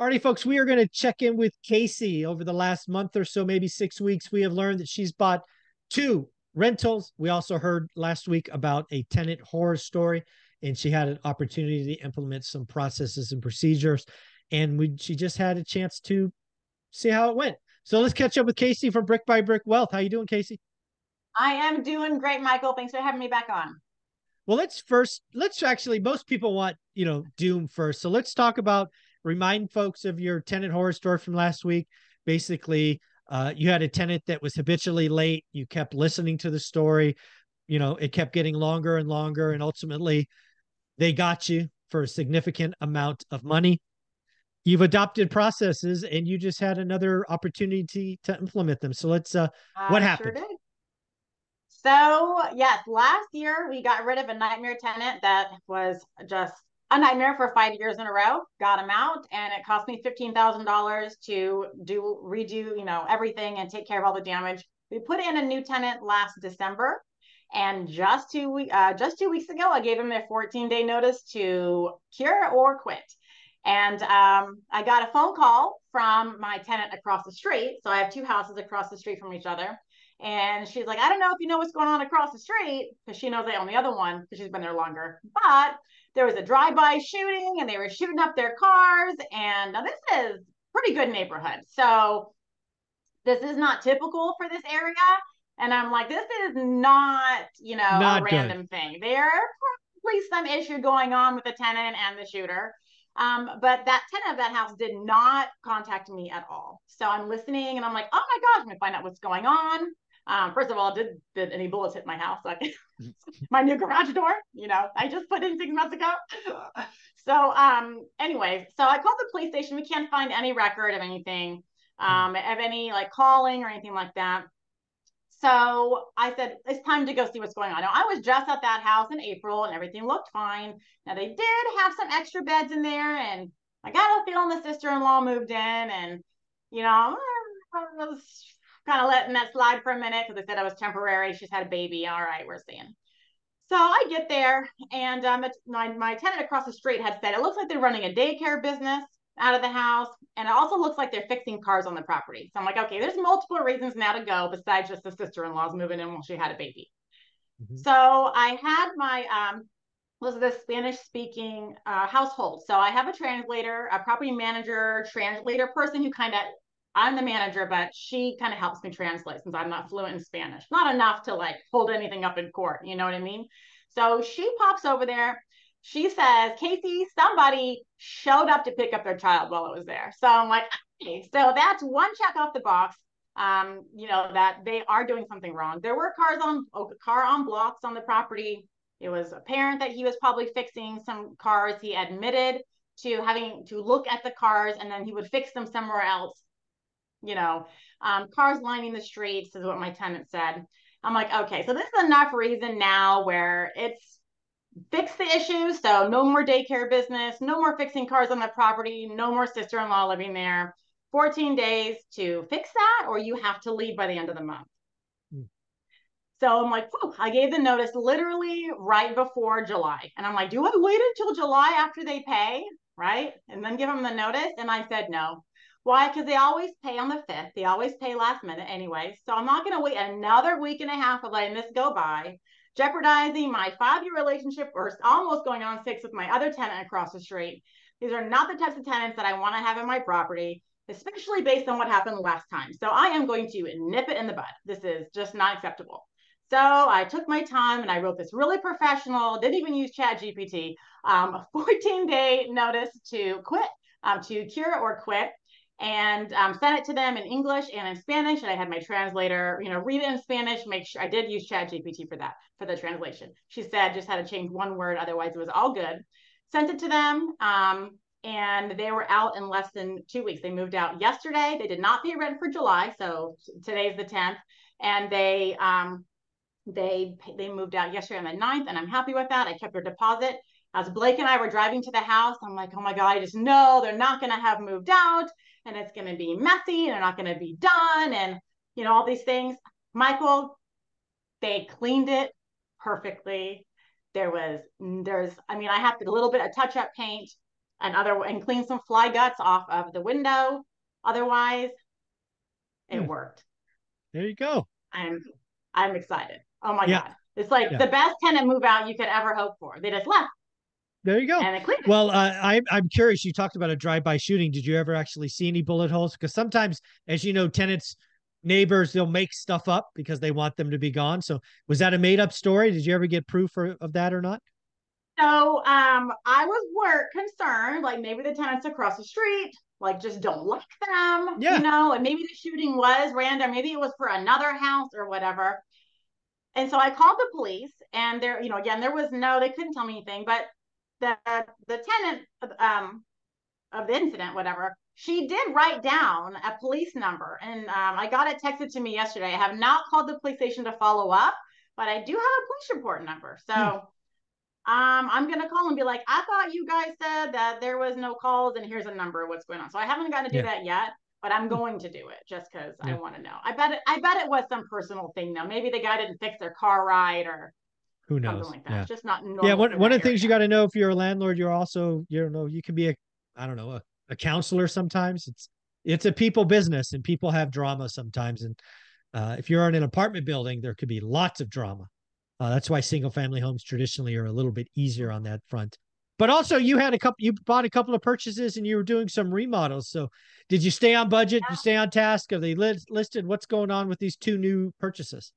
Alrighty, folks, we are going to check in with Casey over the last month or so, maybe six weeks. We have learned that she's bought two rentals. We also heard last week about a tenant horror story, and she had an opportunity to implement some processes and procedures. And we, she just had a chance to see how it went. So let's catch up with Casey from Brick by Brick Wealth. How you doing, Casey? I am doing great, Michael. Thanks for having me back on. Well, let's first let's actually most people want, you know, Doom first. So let's talk about remind folks of your tenant horror story from last week. Basically, uh, you had a tenant that was habitually late. You kept listening to the story. You know, it kept getting longer and longer, and ultimately, they got you for a significant amount of money. You've adopted processes, and you just had another opportunity to implement them. So let's. Uh, what happened? Sure so yes, last year we got rid of a nightmare tenant that was just a nightmare for five years in a row. Got him out, and it cost me fifteen thousand dollars to do redo, you know, everything and take care of all the damage. We put in a new tenant last December, and just two uh, just two weeks ago, I gave him a fourteen day notice to cure or quit. And um, I got a phone call from my tenant across the street. So I have two houses across the street from each other. And she's like, I don't know if you know what's going on across the street because she knows I own the other one because she's been there longer. But there was a drive-by shooting and they were shooting up their cars. And now this is pretty good neighborhood. So this is not typical for this area. And I'm like, this is not, you know, not a random good. thing. There's probably some issue going on with the tenant and the shooter. Um, but that tenant of that house did not contact me at all. So I'm listening and I'm like, oh my gosh, I'm gonna find out what's going on. Um, first of all, did did any bullets hit my house? Like my new garage door, you know, I just put in six months ago. so um, anyway, so I called the police station. We can't find any record of anything, um, of any like calling or anything like that. So I said, it's time to go see what's going on. Now, I was just at that house in April and everything looked fine. Now, they did have some extra beds in there, and I got a feeling the sister in law moved in, and, you know, I was kind of letting that slide for a minute because they said I was temporary. She's had a baby. All right, we're seeing. So I get there, and um, my, my tenant across the street had said, it looks like they're running a daycare business out of the house. And it also looks like they're fixing cars on the property. So I'm like, okay, there's multiple reasons now to go besides just the sister-in-law's moving in while she had a baby. Mm-hmm. So I had my um was the Spanish speaking uh, household. So I have a translator, a property manager, translator person who kind of I'm the manager, but she kind of helps me translate since I'm not fluent in Spanish. Not enough to like hold anything up in court, you know what I mean? So she pops over there. She says, Casey, somebody showed up to pick up their child while it was there. So I'm like, okay, so that's one check off the box. Um, you know, that they are doing something wrong. There were cars on oh, car on blocks on the property. It was apparent that he was probably fixing some cars. He admitted to having to look at the cars and then he would fix them somewhere else you know, um, cars lining the streets is what my tenant said. I'm like, okay, so this is enough reason now where it's fix the issue. So no more daycare business, no more fixing cars on the property, no more sister-in-law living there. 14 days to fix that, or you have to leave by the end of the month. Hmm. So I'm like, I gave the notice literally right before July. And I'm like, do I wait until July after they pay? Right. And then give them the notice. And I said, no, why? Because they always pay on the 5th. They always pay last minute anyway. So I'm not going to wait another week and a half of letting this go by, jeopardizing my five year relationship or almost going on six with my other tenant across the street. These are not the types of tenants that I want to have in my property, especially based on what happened last time. So I am going to nip it in the bud. This is just not acceptable. So I took my time and I wrote this really professional, didn't even use Chat GPT, um, a 14 day notice to quit, um, to cure or quit and um, sent it to them in English and in Spanish. And I had my translator, you know, read it in Spanish. Make sure I did use Chat GPT for that for the translation. She said just had to change one word, otherwise it was all good. Sent it to them, um, and they were out in less than two weeks. They moved out yesterday. They did not pay rent for July, so today's the tenth, and they um, they they moved out yesterday on the 9th, and I'm happy with that. I kept their deposit. As Blake and I were driving to the house, I'm like, oh my God, I just know they're not going to have moved out and it's going to be messy and they're not going to be done and you know all these things michael they cleaned it perfectly there was there's i mean i have a little bit of touch up paint and other and clean some fly guts off of the window. Otherwise, it hmm. worked. There you go. I'm I'm excited. Oh my yeah. god. It's like yeah. the best tenant move out you could ever hope for. They just left. There you go. And well, uh, I, I'm curious. You talked about a drive-by shooting. Did you ever actually see any bullet holes? Because sometimes, as you know, tenants, neighbors, they'll make stuff up because they want them to be gone. So, was that a made-up story? Did you ever get proof for, of that or not? So, um, I was work concerned, like maybe the tenants across the street, like just don't like them, yeah. you know, and maybe the shooting was random, maybe it was for another house or whatever. And so I called the police, and there, you know, again, there was no, they couldn't tell me anything, but the the tenant um, of the incident, whatever, she did write down a police number, and um, I got it texted to me yesterday. I have not called the police station to follow up, but I do have a police report number. So. Hmm. Um, I'm gonna call and be like, I thought you guys said that there was no calls, and here's a number. What's going on? So I haven't got to do yeah. that yet, but I'm going to do it just because yeah. I want to know. I bet it. I bet it was some personal thing though. Maybe the guy didn't fix their car right, or who knows? Like yeah. just not Yeah, one, one of the things you got to know if you're a landlord, you're also you know you can be a I don't know a, a counselor sometimes. It's it's a people business and people have drama sometimes. And uh, if you're in an apartment building, there could be lots of drama. Uh, that's why single family homes traditionally are a little bit easier on that front. But also, you had a couple. You bought a couple of purchases, and you were doing some remodels. So, did you stay on budget? Yeah. you stay on task? Are they listed? What's going on with these two new purchases?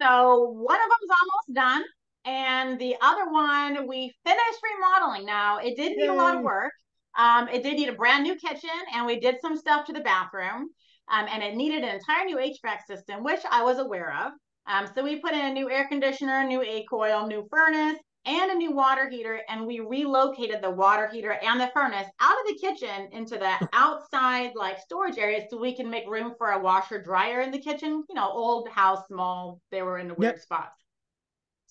So one of them's almost done. And the other one, we finished remodeling. Now, it did need Yay. a lot of work. Um, it did need a brand new kitchen, and we did some stuff to the bathroom. Um, and it needed an entire new HVAC system, which I was aware of. Um, so we put in a new air conditioner, new A coil, new furnace, and a new water heater. And we relocated the water heater and the furnace out of the kitchen into the outside like storage area so we can make room for a washer dryer in the kitchen. You know, old house, small, they were in the weird yep. spots.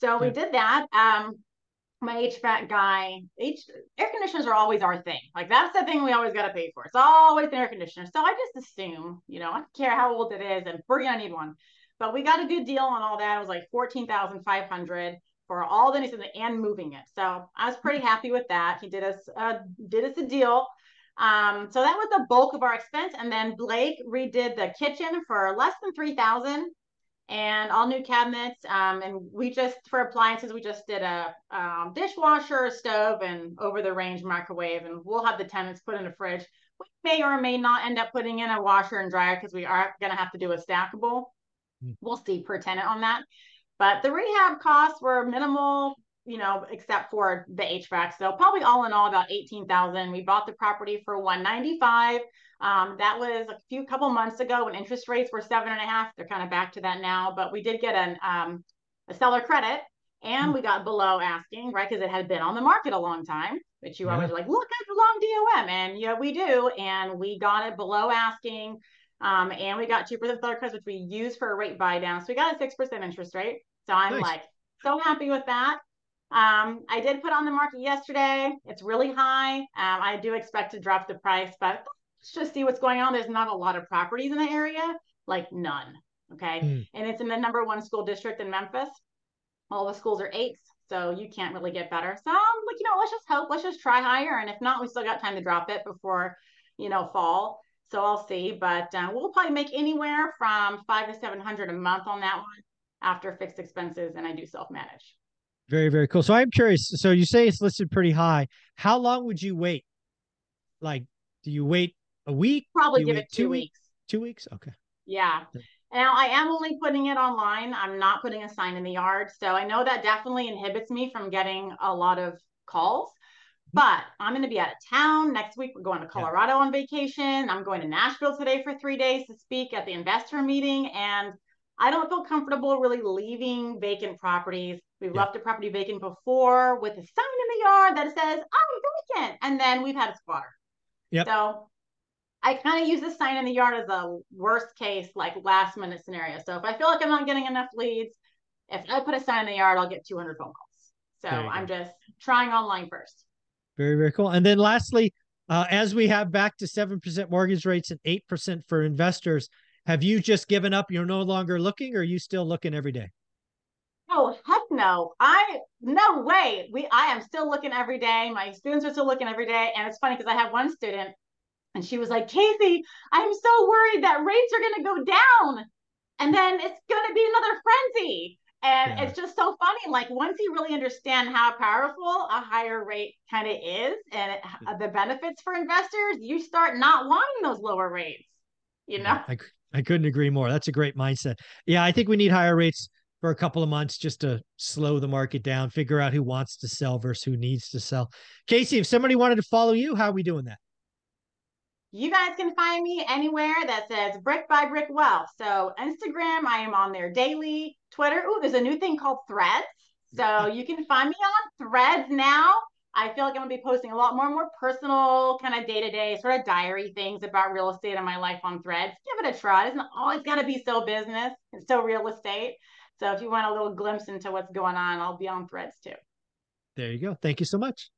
So we did that. Um, my HVAC guy, H air conditioners are always our thing. Like that's the thing we always got to pay for. It's always an air conditioner. So I just assume, you know, I don't care how old it is, and we're gonna need one. But we got a good deal on all that. It was like fourteen thousand five hundred for all the needs and moving it. So I was pretty happy with that. He did us uh, did us a deal. Um, so that was the bulk of our expense. And then Blake redid the kitchen for less than three thousand and all new cabinets. Um, and we just for appliances, we just did a um, dishwasher, a stove, and over the range microwave. And we'll have the tenants put in a fridge. We may or may not end up putting in a washer and dryer because we are going to have to do a stackable. Mm. We'll see per tenant on that. But the rehab costs were minimal, you know, except for the HVAC. So probably all in all about 18,000. We bought the property for 195. Um, that was a few couple months ago when interest rates were seven and a half. They're kind of back to that now, but we did get an um, a seller credit and we got below asking, right? Because it had been on the market a long time. But you yeah. always like, look at the long DOM, and yeah, we do, and we got it below asking. Um, and we got two percent seller credits, which we use for a rate buy down. So we got a six percent interest rate. So I'm nice. like so happy with that. Um, I did put on the market yesterday. It's really high. Um, I do expect to drop the price, but let's just see what's going on. There's not a lot of properties in the area, like none. Okay. Mm. And it's in the number one school district in Memphis. All the schools are eights, so you can't really get better. So I'm like, you know, let's just hope, let's just try higher. And if not, we still got time to drop it before, you know, fall. So I'll see. But uh, we'll probably make anywhere from five to 700 a month on that one after fixed expenses. And I do self manage. Very, very cool. So I'm curious. So you say it's listed pretty high. How long would you wait? Like, do you wait a week? Probably give it two, two weeks. Two weeks? Okay. Yeah. Now I am only putting it online. I'm not putting a sign in the yard. So I know that definitely inhibits me from getting a lot of calls. Mm-hmm. But I'm going to be out of town next week. We're going to Colorado yeah. on vacation. I'm going to Nashville today for three days to speak at the investor meeting. And I don't feel comfortable really leaving vacant properties. We've yeah. left a property vacant before with a sign in the yard that says, I'm vacant. And then we've had a squatter. Yep. So I kind of use this sign in the yard as a worst case, like last minute scenario. So if I feel like I'm not getting enough leads, if I put a sign in the yard, I'll get 200 phone calls. So I'm go. just trying online first. Very, very cool. And then lastly, uh, as we have back to 7% mortgage rates and 8% for investors, have you just given up? You're no longer looking, or are you still looking every day? Oh heck no! I no way. We I am still looking every day. My students are still looking every day, and it's funny because I have one student, and she was like, "Casey, I'm so worried that rates are going to go down, and then it's going to be another frenzy." And yeah. it's just so funny. Like once you really understand how powerful a higher rate kind of is, and it, the benefits for investors, you start not wanting those lower rates. You know. I I couldn't agree more. That's a great mindset. Yeah, I think we need higher rates for a couple of months just to slow the market down, figure out who wants to sell versus who needs to sell. Casey, if somebody wanted to follow you, how are we doing that? You guys can find me anywhere that says Brick by Brick Wealth. So Instagram, I am on there daily. Twitter, oh, there's a new thing called Threads. So you can find me on Threads now. I feel like I'm gonna be posting a lot more and more personal, kind of day to day, sort of diary things about real estate and my life on Threads. Give it a try. It's not always got to be so business. It's so real estate. So if you want a little glimpse into what's going on, I'll be on threads too. There you go. Thank you so much.